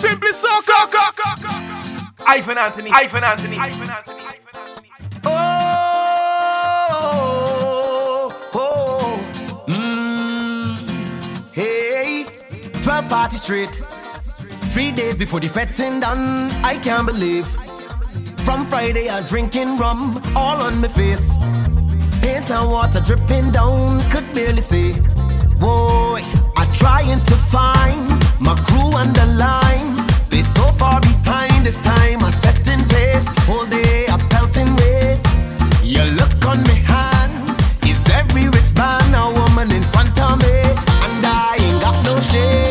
Simply soccer. soccer. Ivan Anthony. Ivan Anthony. Ivan Anthony. Oh, oh, oh. Mm. Hey, 12 party straight. Three days before the fetting done, I can't believe. From Friday, I'm drinking rum all on my face. Paint and water dripping down, could barely see. Whoa, I'm trying to find my crew on the line, they so far behind this time. I set in place all day, I pelting in. Your look on my hand is every wristband, a woman in front of me, and I ain't got no shame.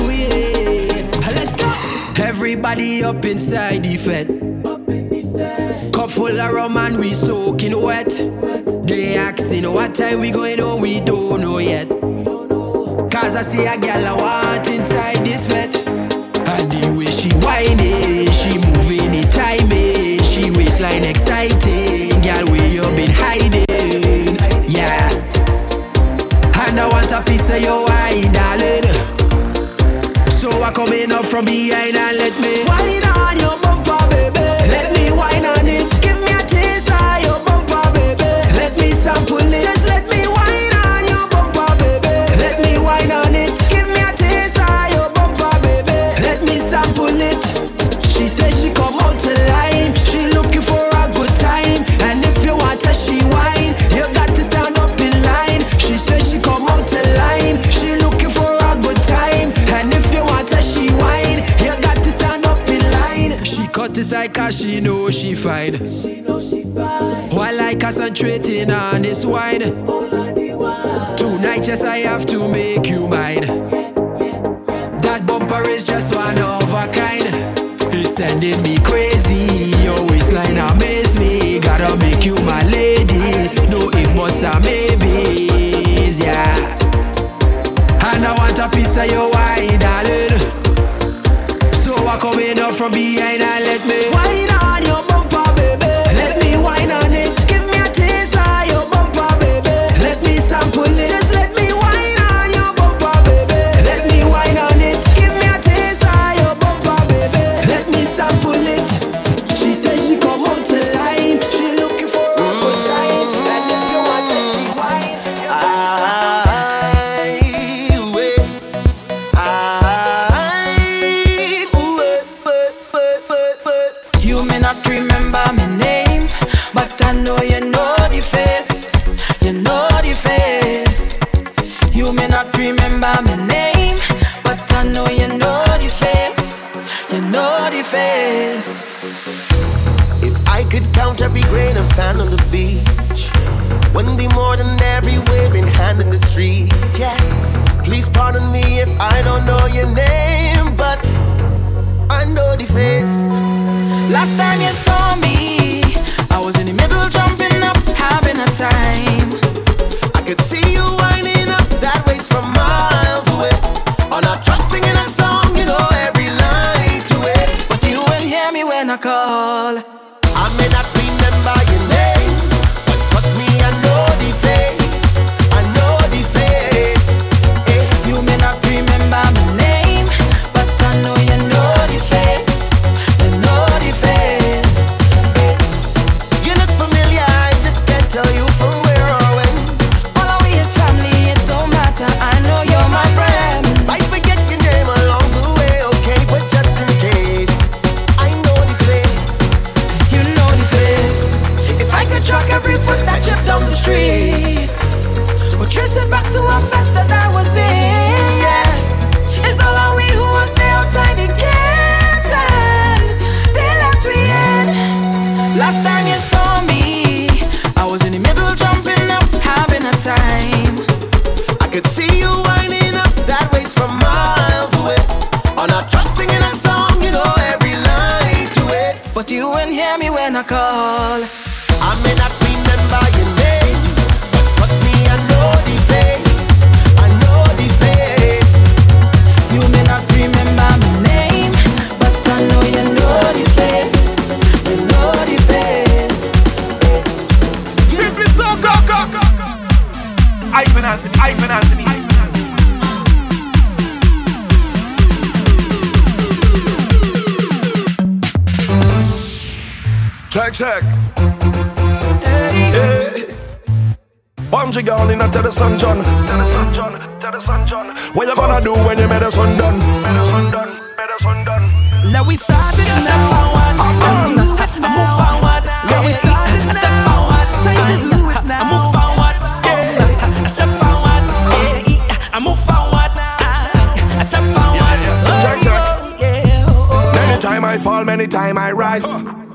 Ooh, yeah. Let's go. Everybody up inside the fed. Cup full of rum and we soaking wet. They asking what time we going on, we don't know yet. Cause I see a gal I want inside this vet. And the way she whining. Come in up from behind and let me. Why She she fine. While I concentrating on this wine. Tonight, yes, I have to make you mine. Check, check. Hey. Bungee girl in a tell the sun John. Tell the sun John. Tell the sun John. What you gonna do when you made the sun done? Made the sun done. Made the sun done. Now we started and step forward. I move forward. Now we started and step forward. Time to do it now. I move forward. I step forward. I move forward. I step forward. Check, check. Many time I fall, many time I rise.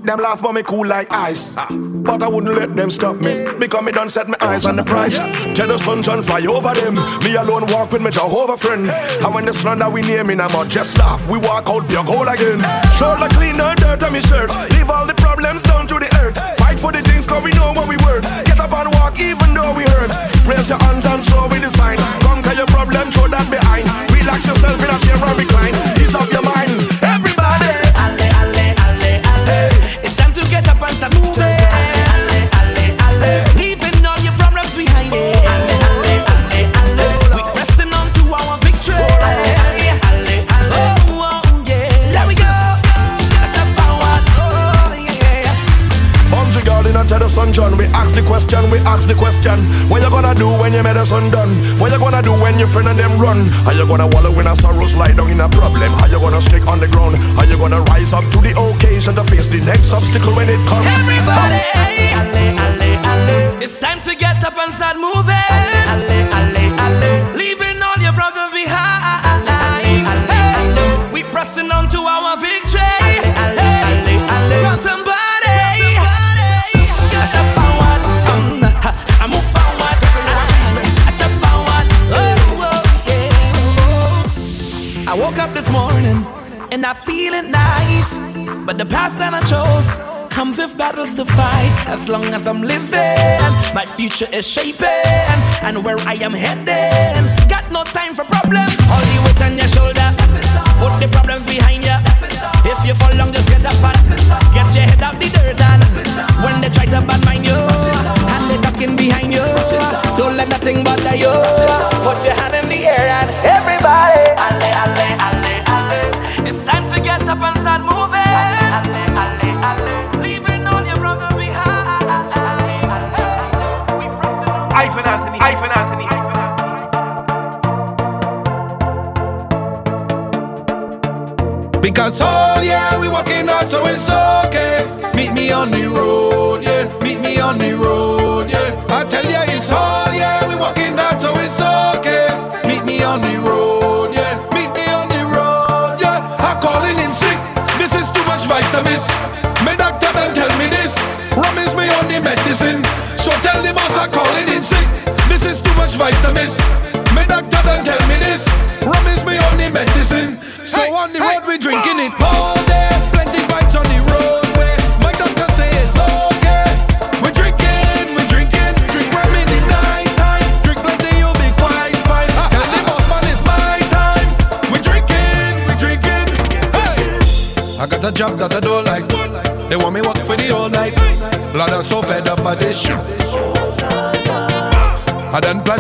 Them laugh but me cool like ice. But I wouldn't let them stop me. Because me done set my eyes on the prize. Tell the sunshine fly over them. Me alone walk with my Jehovah friend. And when the sun that we near me, I'm just laugh. We walk out pure gold again. Shoulder clean, no dirt on me shirt. Leave all the problems down to the earth. Fight for the things cause we know what we worth. Get up and walk even though we hurt. Raise your hands and show we the sign. Conquer your problem, throw that behind. Relax yourself in a chair and recline. Ease up your mind. Everybody. Start moving. John. We ask the question, we ask the question. What you gonna do when you made the sun done? What you gonna do when your friend and them run? Are you gonna wallow in a sorrow, slide down in a problem? Are you gonna stick on the ground? Are you gonna rise up to the occasion to face the next obstacle when it comes? Everybody, ale, ale, ale. It's time to get up and start moving. The path that I chose comes with battles to fight. As long as I'm living, my future is shaping, and where I am heading. Got no time for problems. All the weight on your shoulder, put the problems behind you. If you fall long, just get up and Because oh yeah, we walking out, so it's okay. Meet me on the road, yeah. Meet me on the road, yeah. I tell ya it's all yeah, we walking out, so it's okay. Meet me on the road, yeah. Meet me on the road, yeah. I'm calling in sick. This is too much vitamins. My doctor done tell me this. Rum is me on the medicine. So tell the boss I'm calling in sick. This is too much vitamins.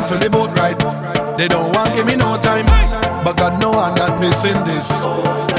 for the boat ride. They don't want give me no time, but God know I'm not missing this.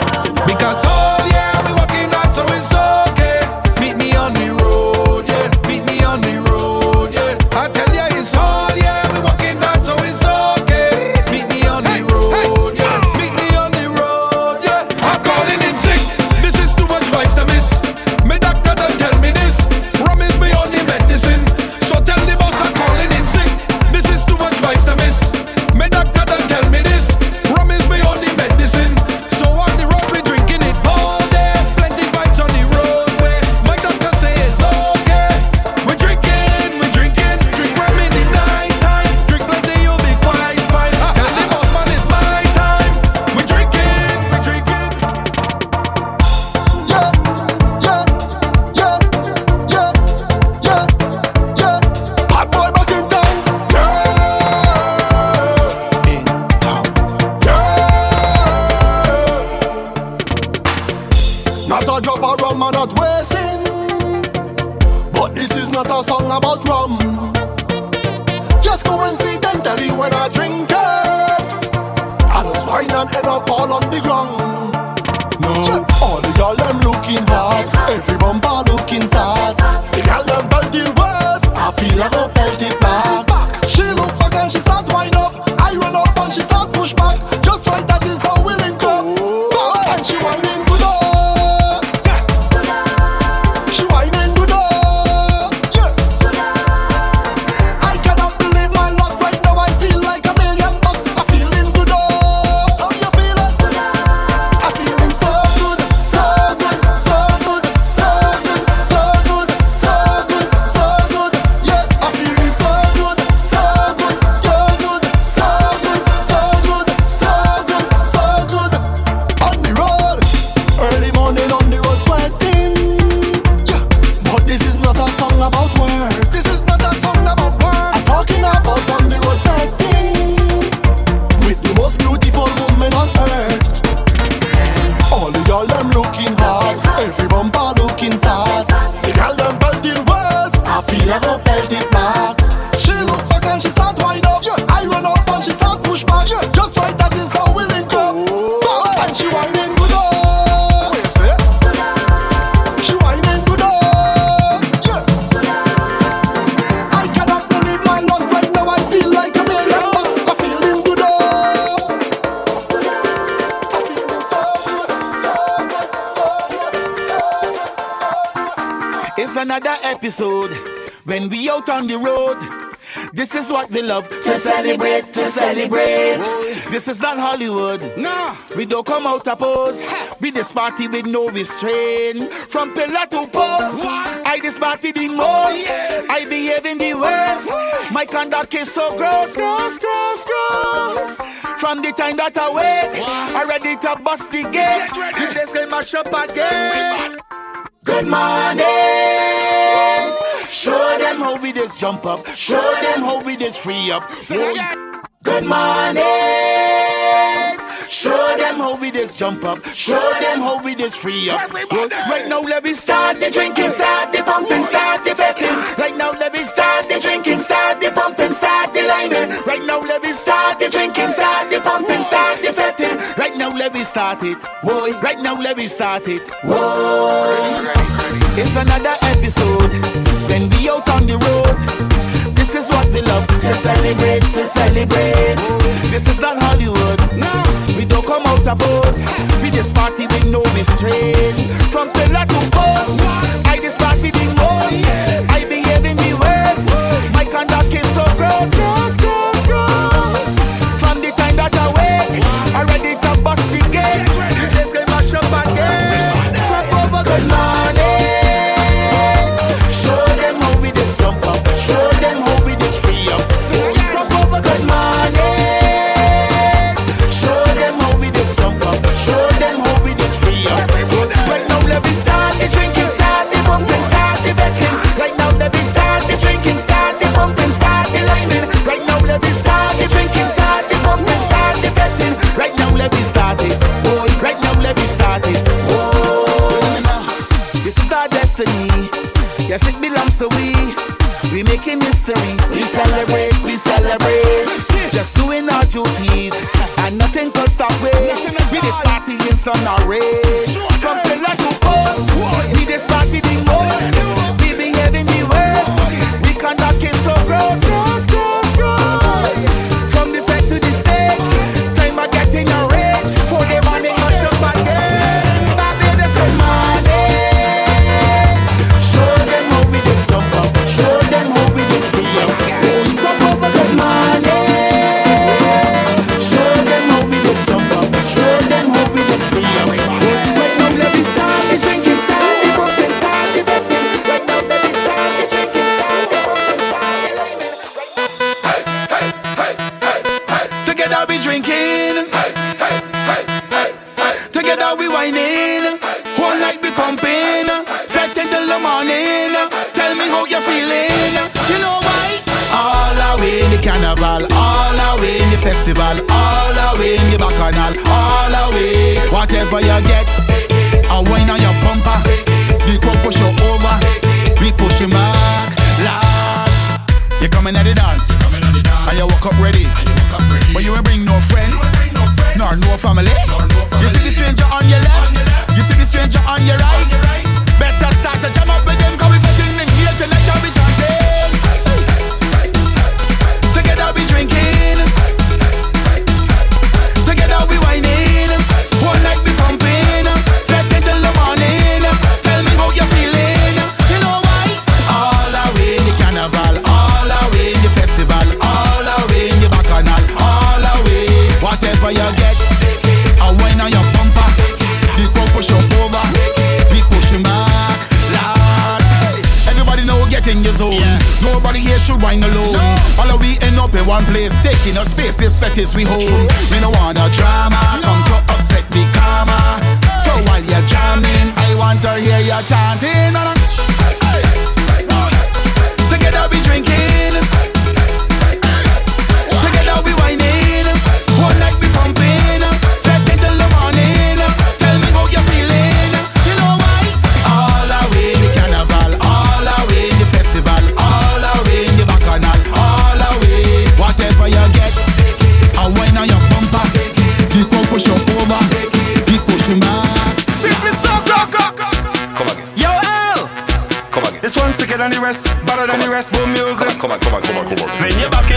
We the party with no restraint. From pillar to post, I this party the most. I behave in the worst. My conduct is so gross, gross, gross, gross. From the time that I wake, I ready to bust the gate. If this game mash up again. Good morning. Show them how we just jump up. Show them how we just free up. Good morning. Show them how we just jump up. Show them how we just free up. Everybody. Right now, let me start the drinking, start the pumping, start the betting. Right now, let me start the drinking, start the pumping, start the lining. Right now, let me start the drinking, start the pumping, start the betting. Right now, let me start it. Boy. Right now, let me start it. Boy. It's another episode. Then we out on the road. This is what we love to celebrate, to celebrate. This is not Hollywood. No, we don't come out of boats. We just party, with no we. From Tela to Boss, I just party the most. making history. We celebrate, we celebrate. Just doing our duties, and nothing could stop it. We this party in some array. on, come on, come on, come on. Back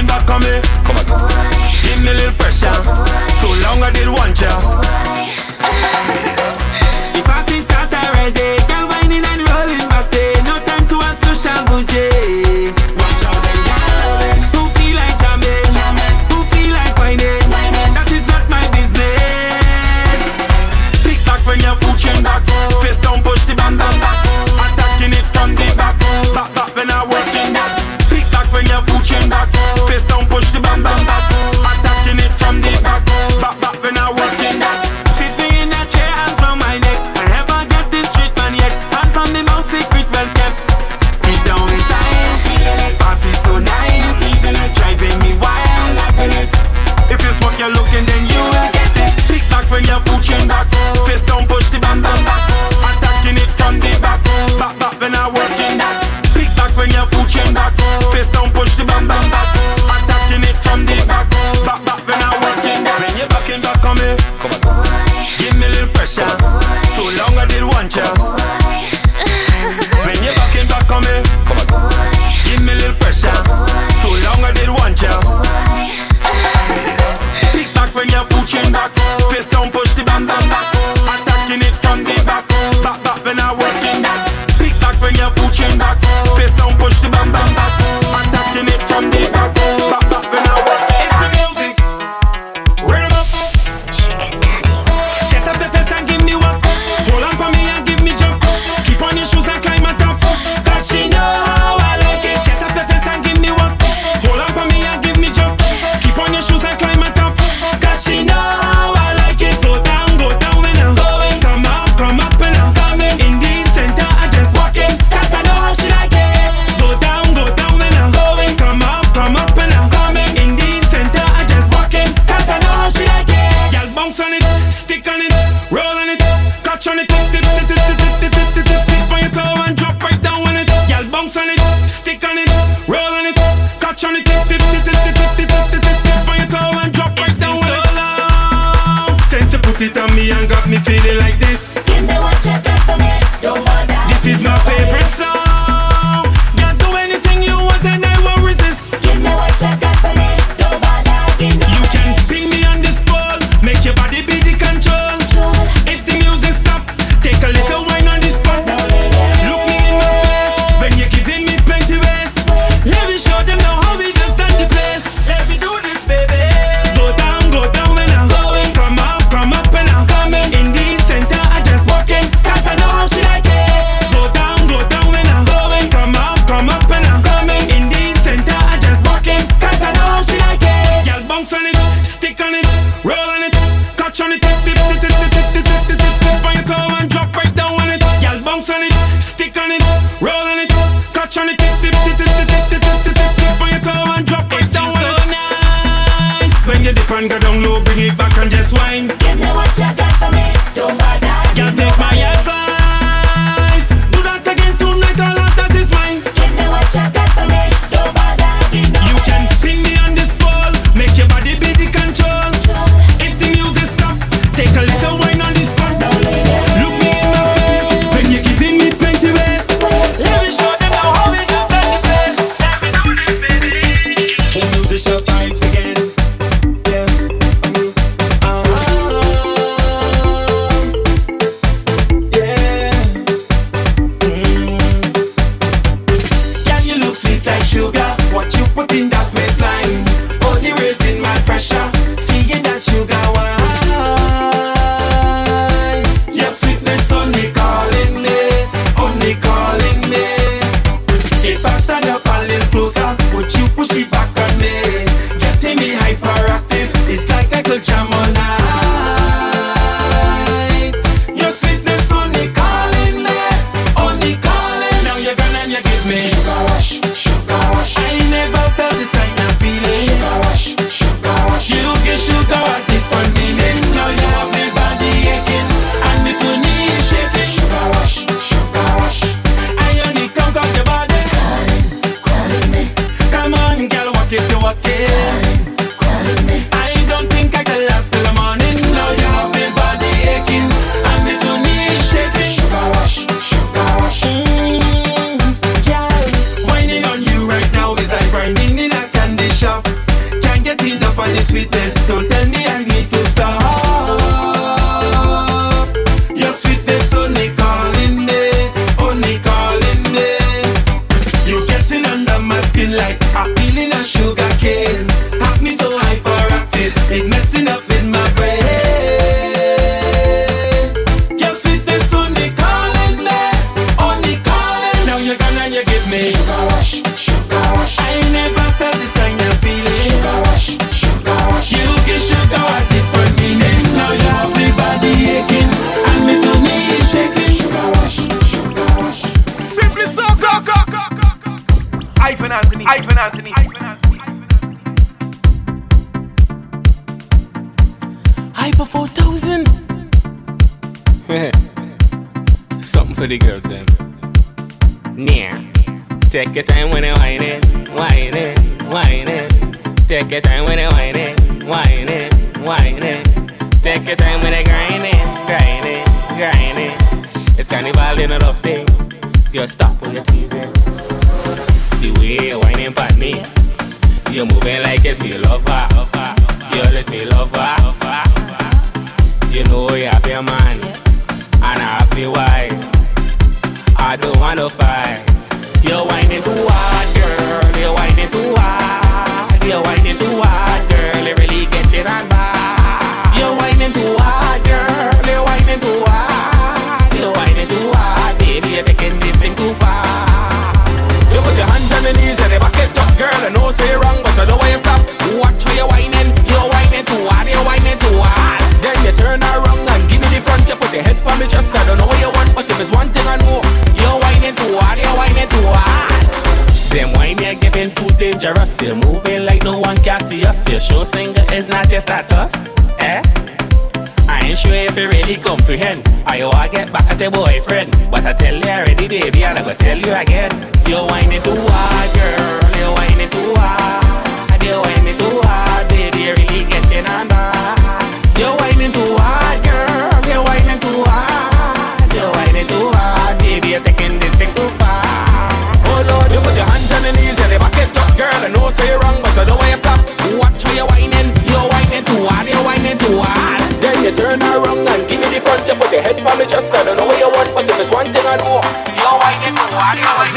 too hard, girl. You really get it on. You're whining too hard, girl. You're whining too hard. You're whining too hard, baby. You're taking this thing too far. You put your hands on the knees and you back it up, girl. I know say wrong, but I know why you stop. Watch how you're whining. You're whining too hard. You're whining too hard. Then you turn around and give me the front. You put your head on me chest. I don't know what you want, but if it's one thing I know, dangerous. You're moving like no one can see us. Your show singer is not your status, eh? I ain't sure if you really comprehend. I want to get back at your boyfriend, but I tell you already, baby, and I go tell you again. You're whining too hard, girl. You're whining too hard. You're whining too hard, baby. You're really getting on bad. On the knees and you back it up, girl. I know say you're wrong, but I know why you stop. Watch how you're whining. You're whining too hard. You're whining too hard. Then you turn around and give me the front. You put your head on me chest. I don't know what you want, but if it's one thing I know, you're whining too hard. You're whining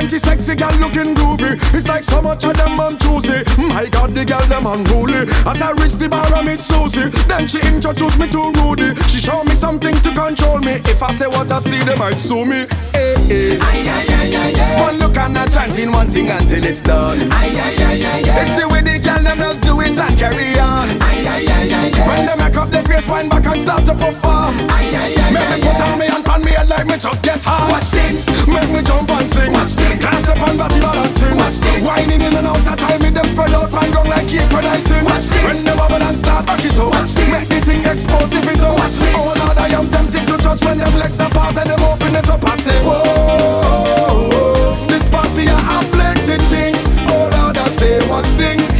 Plenty sexy gal looking groovy. It's like so much of them on choosy. My God, the gal them unruly. As I reach the bar, I meet Susie. Then she introduced me to Rudy. She show me something to control me. If I say what I see, they might sue me. Eh eh. Ay ay ay ay ay. One look and a chance in one thing until it's done. Ay ay ay ay ay. It's the way the gal them just do it and carry on. Ay ay ay ay ay. When they make up their face, wind back and start to perform. Ay ay ay Make me put on me and pan me head like me just get hard. Watch this. Make me jump and sing. Can't step on body balancing. Whining in and out of time, me them spread out man gong like cake producing. When the bubble and start back it up. Make the thing explode if it this. Oh Lord, I am tempted to touch when them legs apart and them open it up. I say, whoa, this party a have plenty thing. Oh Lord, I say, watch thing.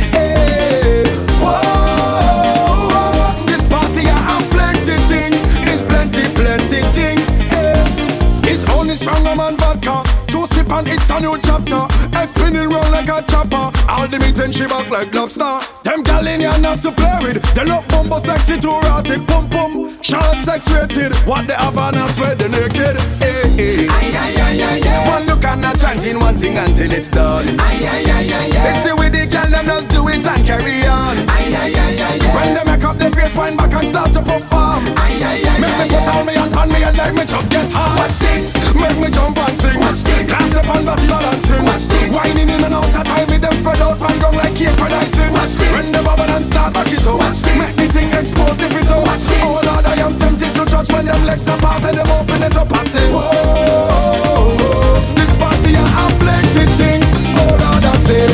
Chapter. Spinning round like like a chopper. All the meat and she back like lobster. Them gal in here not to play with. They look bumbo sexy, to rotted. Pum pum, short sex rated. What they have on us where they naked. Eh, eh. Hey, hey. Aye, aye, aye. One look and a chanting one thing until it's done. Aye, aye, aye, aye, aye. It's the way they can them just do it and carry on. Aye, aye, aye, aye, aye. When they make up their face, wind back and start to perform. Aye, aye, aye, make aye, me put aye. on me and on me and let me just get hard. Watch thing, make me jump and sing. Watch thing, cast upon body balancing. Watch thing, whining in and out. After time with them spread out and gone like cake when I sing Watch me When the babylon start back it up. Watch me Make the thing explode if it Watch me Oh Lord I am tempted to touch when them legs apart And them open it up. And say Whoa oh, oh, This party a plenty thing. Oh Lord I say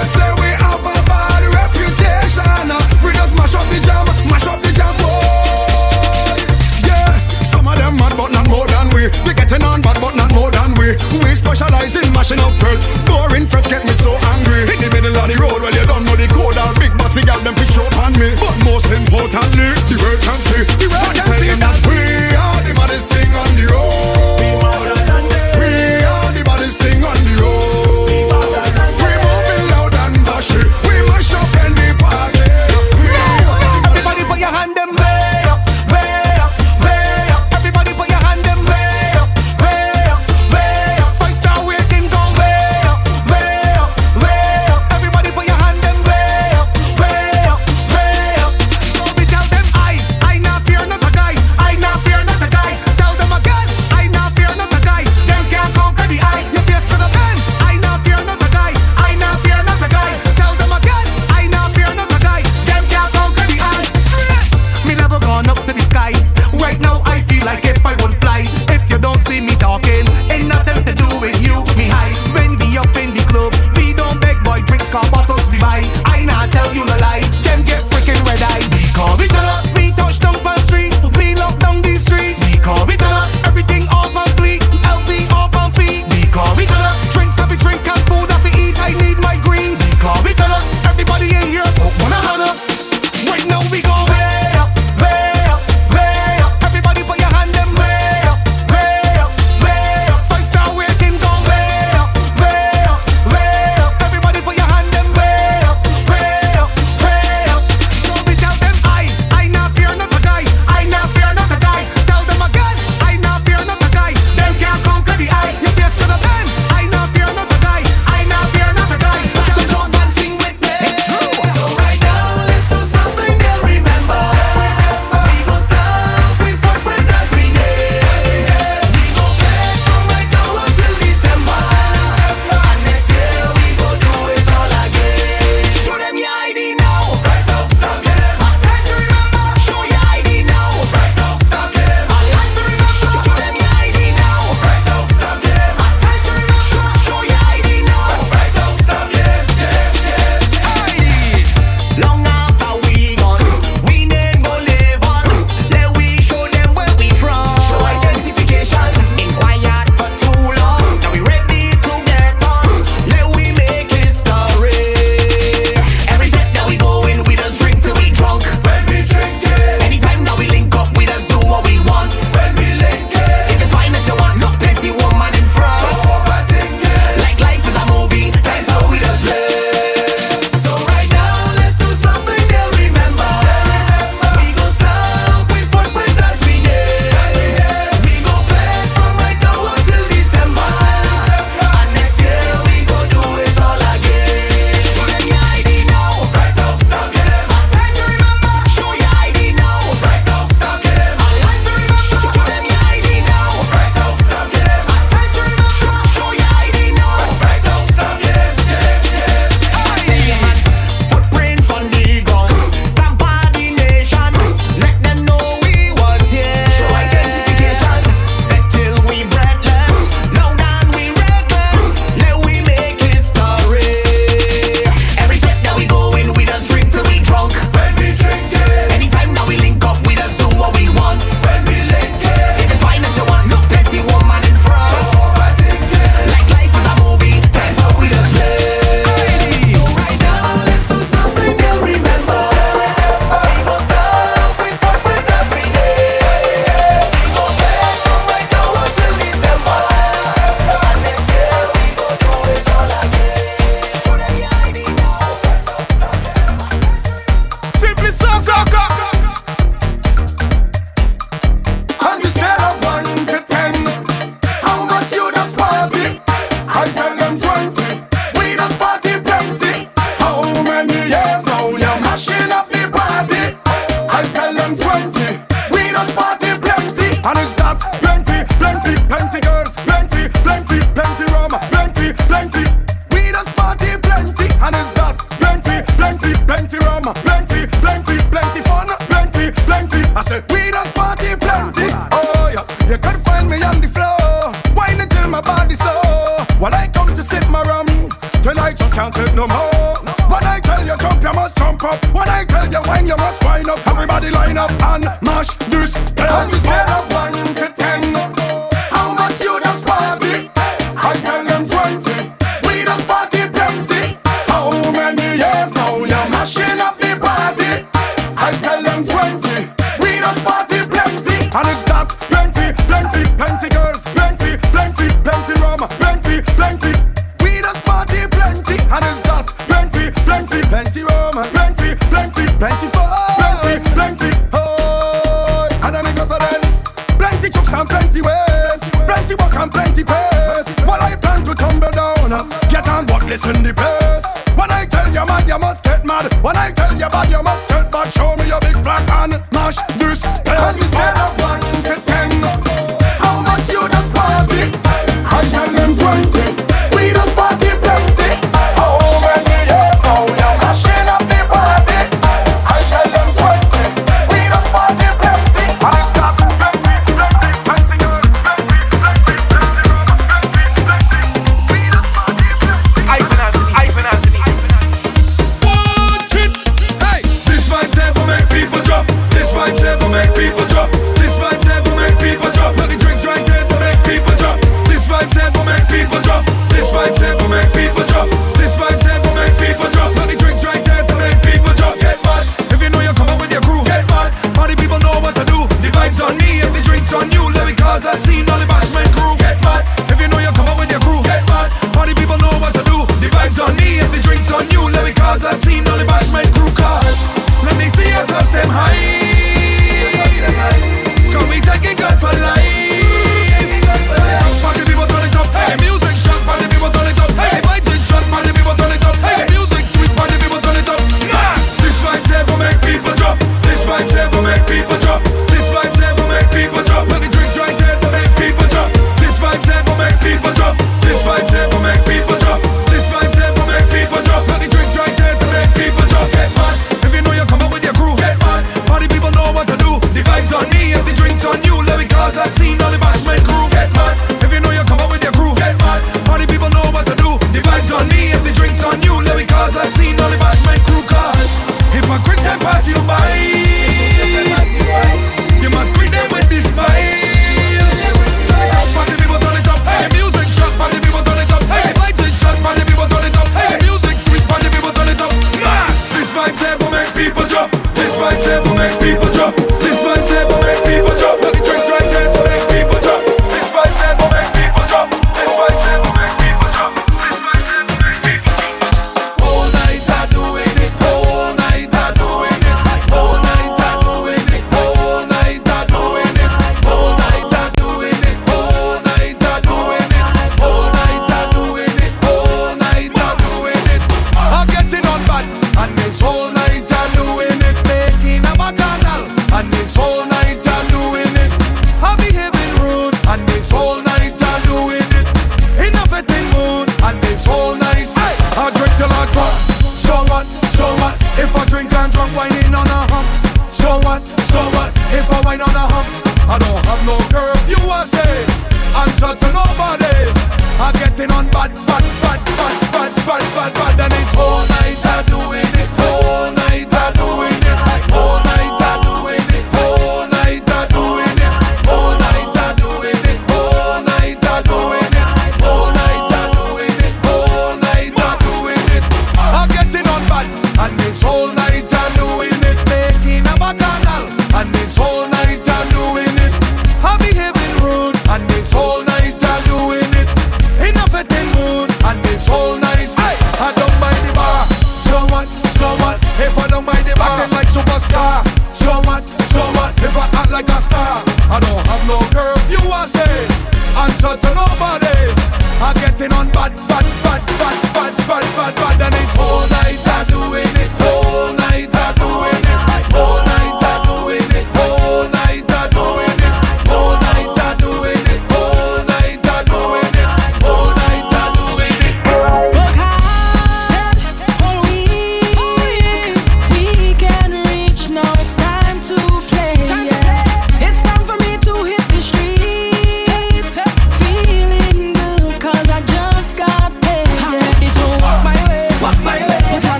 say we have a bad reputation. We just mash up the jam, mash up the jam, boy. Yeah, some of them mad, but not more than we. We getting on bad, but not more than we. We specialize in mashing up dirt. Boring get me so angry. In the middle of the road, well you don't know the code. All big body got them push up on me. But most importantly, the world can see. The world can see that.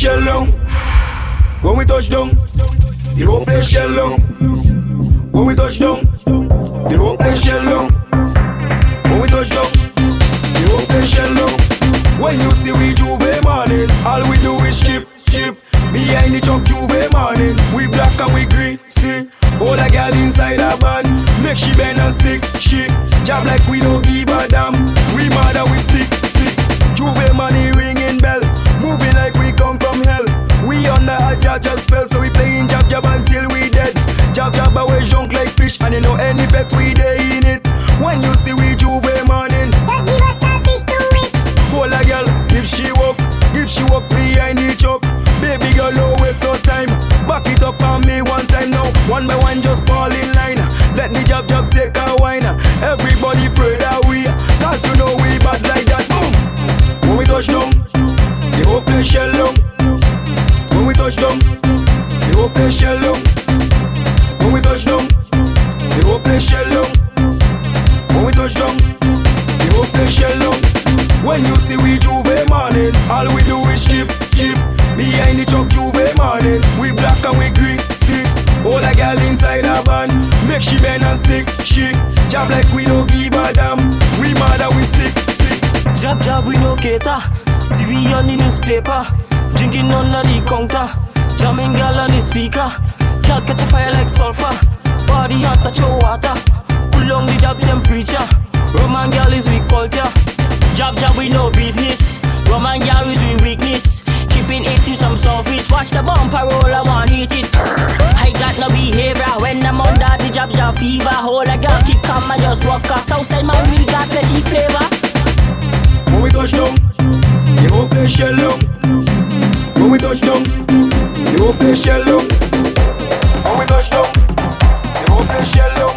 shell. When we touch down, the whole place shell down. When we touch down, the whole place shell down. When we touch down, the whole place shell down. When you see we J'ouvert morning, all we do is chip, chip. Behind the chop J'ouvert morning, we black and we green. See all a girl inside a band, make she bend and stick, she. jab like we don't give a damn. We mad and we sick, jab jab spell, so we playing jab jab until we dead. Jab jab away junk like fish, and you know any pet we day in it. When you see we J'ouvert morning, just give us a selfish to it. Hold a girl, if she walk, if she walk behind each up. Baby girl, no waste no time. Back it up on me one time now. One by one, just fall in line. Let the jab jab take a wine. Everybody afraid that we, cause you know we bad like that. Boom. When we touch down, the whole place shell down. When we touch down shell down. When we touch down, the whole place shell down. When we touch down, the whole place shell down. When you see we J'ouvert morning, all we do is chip, chip. Behind the truck J'ouvert morning, we black and we green, see. All a girl inside a van, make she bend and stick, she. Job like we don't give a damn. We mad and we sick, sick. Job job we no cater. See we on the newspaper, drinking under the counter, jamming girl on the speaker. Girl catch a fire like sulfur, body hot touch your water. On the job temperature. Roman girl is we culture. Job job we no business. Roman girl is we weakness. Keeping it to some selfish. Watch the bumper roll, I want it. I got no behavior when I'm under the job job fever. Hold a girl kick come and just walk us outside man we got plenty flavor. When we touch down, the whole place shell down. When we touch down, the whole place shell down. When we touch down, the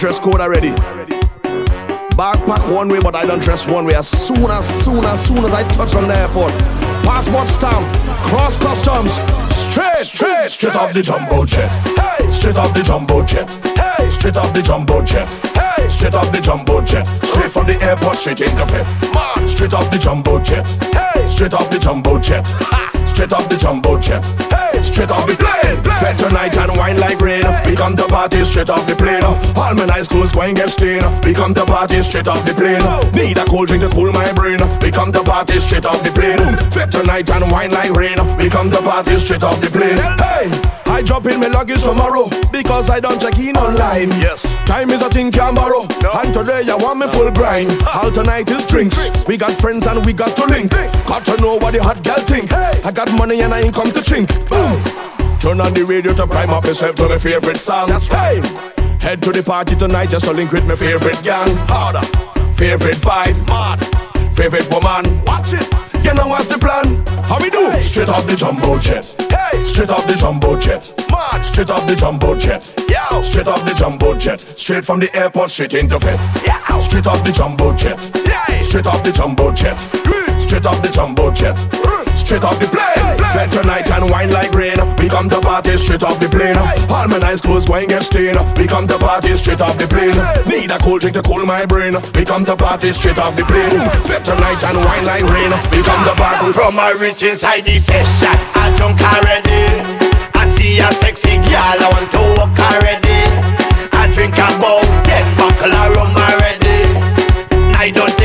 dress code already. Backpack one way, but I don't dress one way. As soon as soon as soon as I touch on the airport, passport stamp, cross customs, straight, straight, straight off the jumbo jet. Hey, straight off the jumbo jet. Hey, straight off the jumbo jet. Hey, straight off the jumbo jet. Straight from the airport, straight in the fit. Man, straight off the jumbo jet. Hey, straight off the jumbo jet. Ha, Straight off the jumbo jet. Hey, straight off the plane. Fed tonight and wine like rain. We come to party straight off the plane. All my nice clothes going get stained. We come to party straight off the plane. Need a cold drink to cool my brain. We come to party straight off the plane. Fed tonight and wine like rain. We come to party straight off the plane. Hey, I drop in my luggage tomorrow because I don't check in online. Yes, time is a thing can borrow. And today I want me full grind. All tonight is drinks. We got friends and we got to link. Got to know what the hot girl think. I got money and I ain't come to chink. Boom. Turn on the radio to prime up yourself to my favorite song. That's Hey, head to the party tonight just to link with my favorite gang. Harder, favorite vibe, mad, favorite woman. Watch it. You know what's the plan? How we do? Straight off the jumbo jet. Hey, straight off the jumbo jet. Man, straight off the jumbo jet. Yeah, straight off the jumbo jet. Straight from the airport, straight into bed. Yeah, straight off the jumbo jet. Yeah, straight off the jumbo jet. Straight off the jumbo jet. Straight off the plane. Fed tonight and wine like rain. We come to party straight off the plane. All my nice clothes going get stained. We come to party straight off the plane. Need a cold drink to cool my brain. We come to party straight off the plane. Fed tonight and wine like rain. We come to party from my rich inside the session. I drunk already. I see a sexy girl. I want to walk already. I drink about ten buckle of rum already. I don't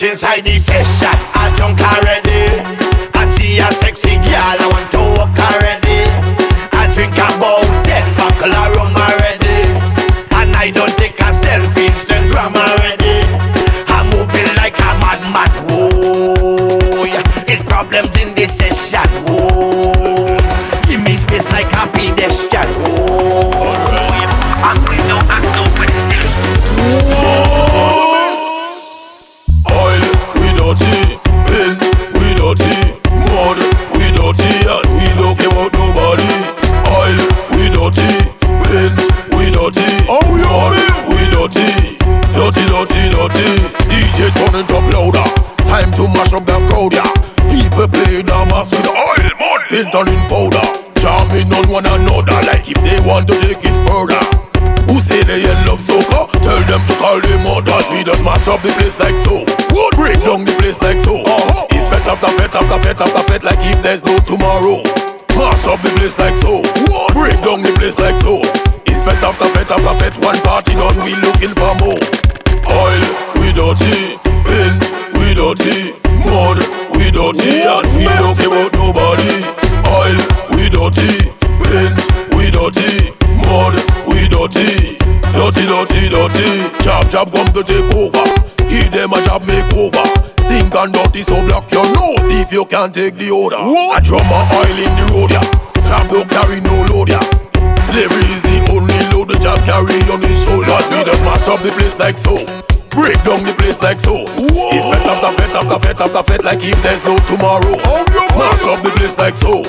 From my rich inside can't take the order. What? A drum of oil in the road, yeah. Job don't carry no load, yeah. Slavery is the only load the job carry on his shoulders. We just mash up the place like so. Break down the place like so. It's fete after fete after fete after fete like if there's no tomorrow. Mash up the place like so.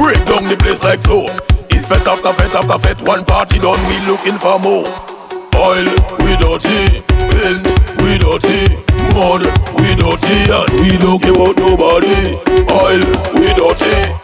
Break down the place like so. It's fete after fete after fete. One party done, we looking for more. Oil, we dirty. Paint, we dirty. Mud, we dirty. And we don't care about nobody. Oil, we dirty.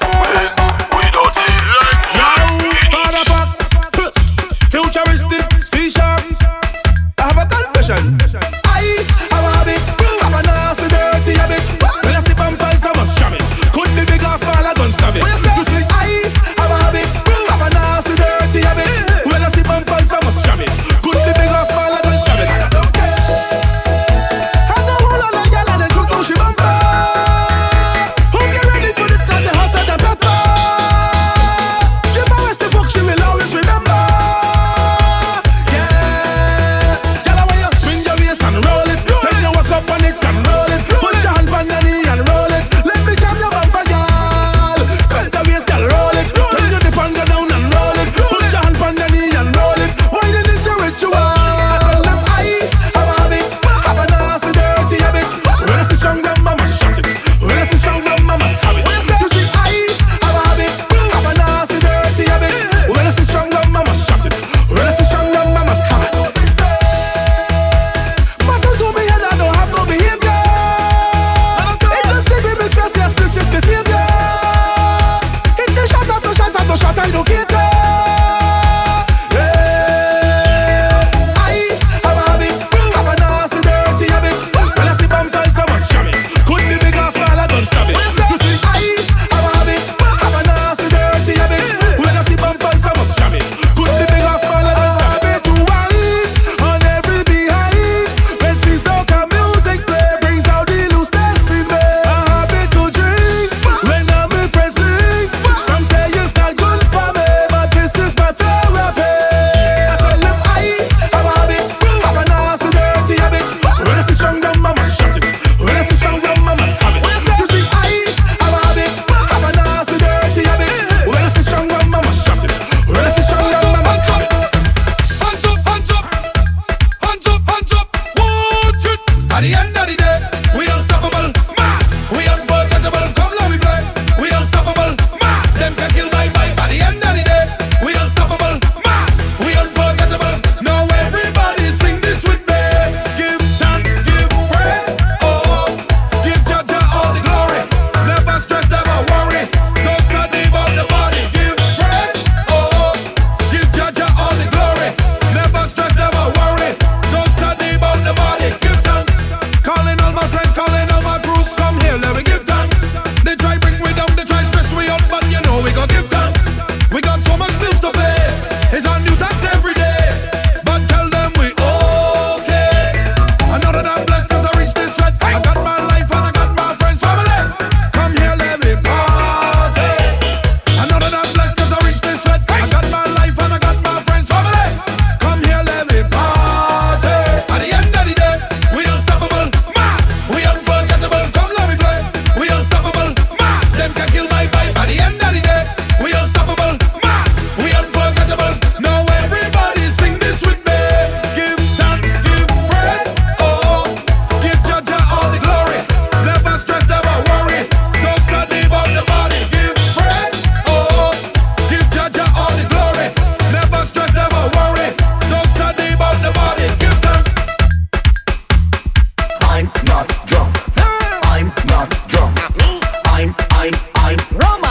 Rama.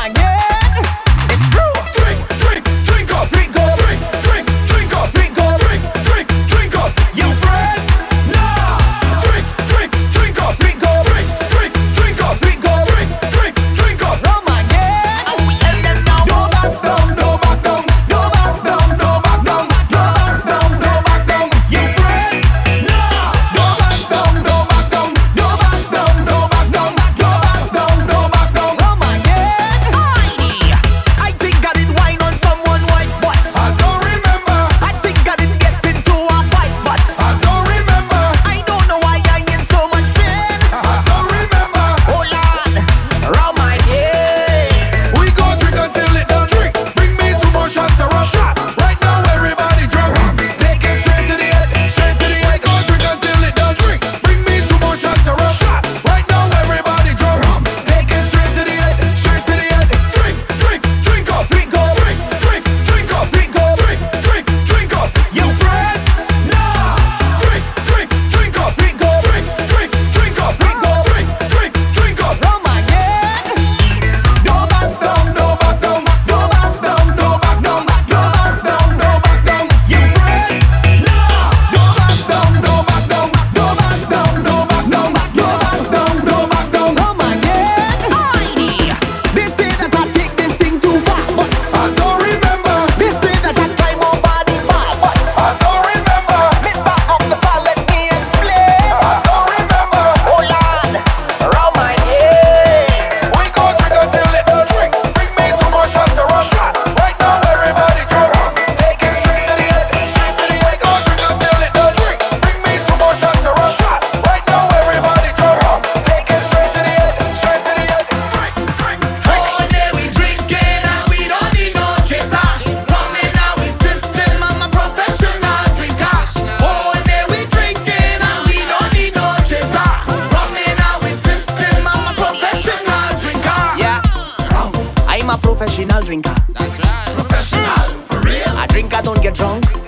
drinker. That's right. Professional, for real. A drinker don't get drunk.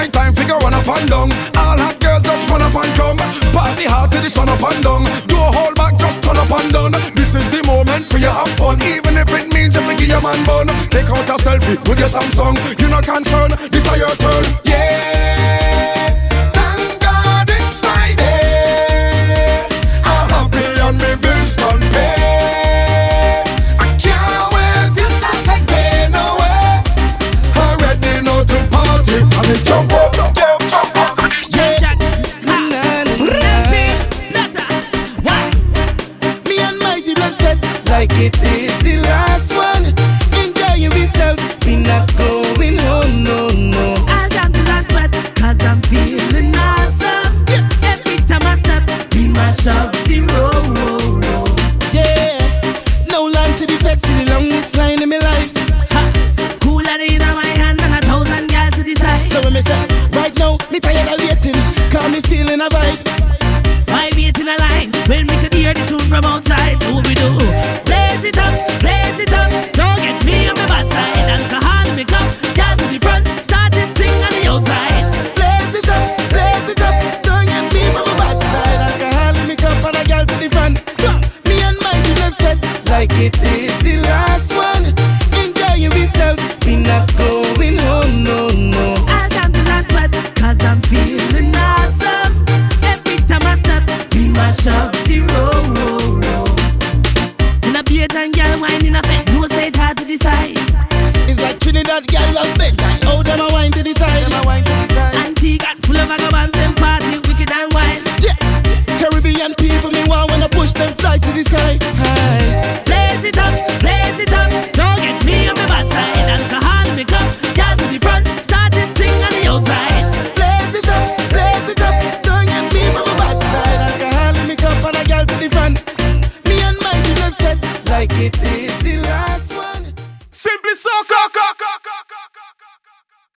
night time, figure one up and down. All hot girls just run up and come. Party hard till the sun up and down. Do a hold back, just turn up and down. This is the moment for you have fun, even if it means you give your man bun. Take out a selfie with your Samsung. You no concerned, this is your turn. Yeah.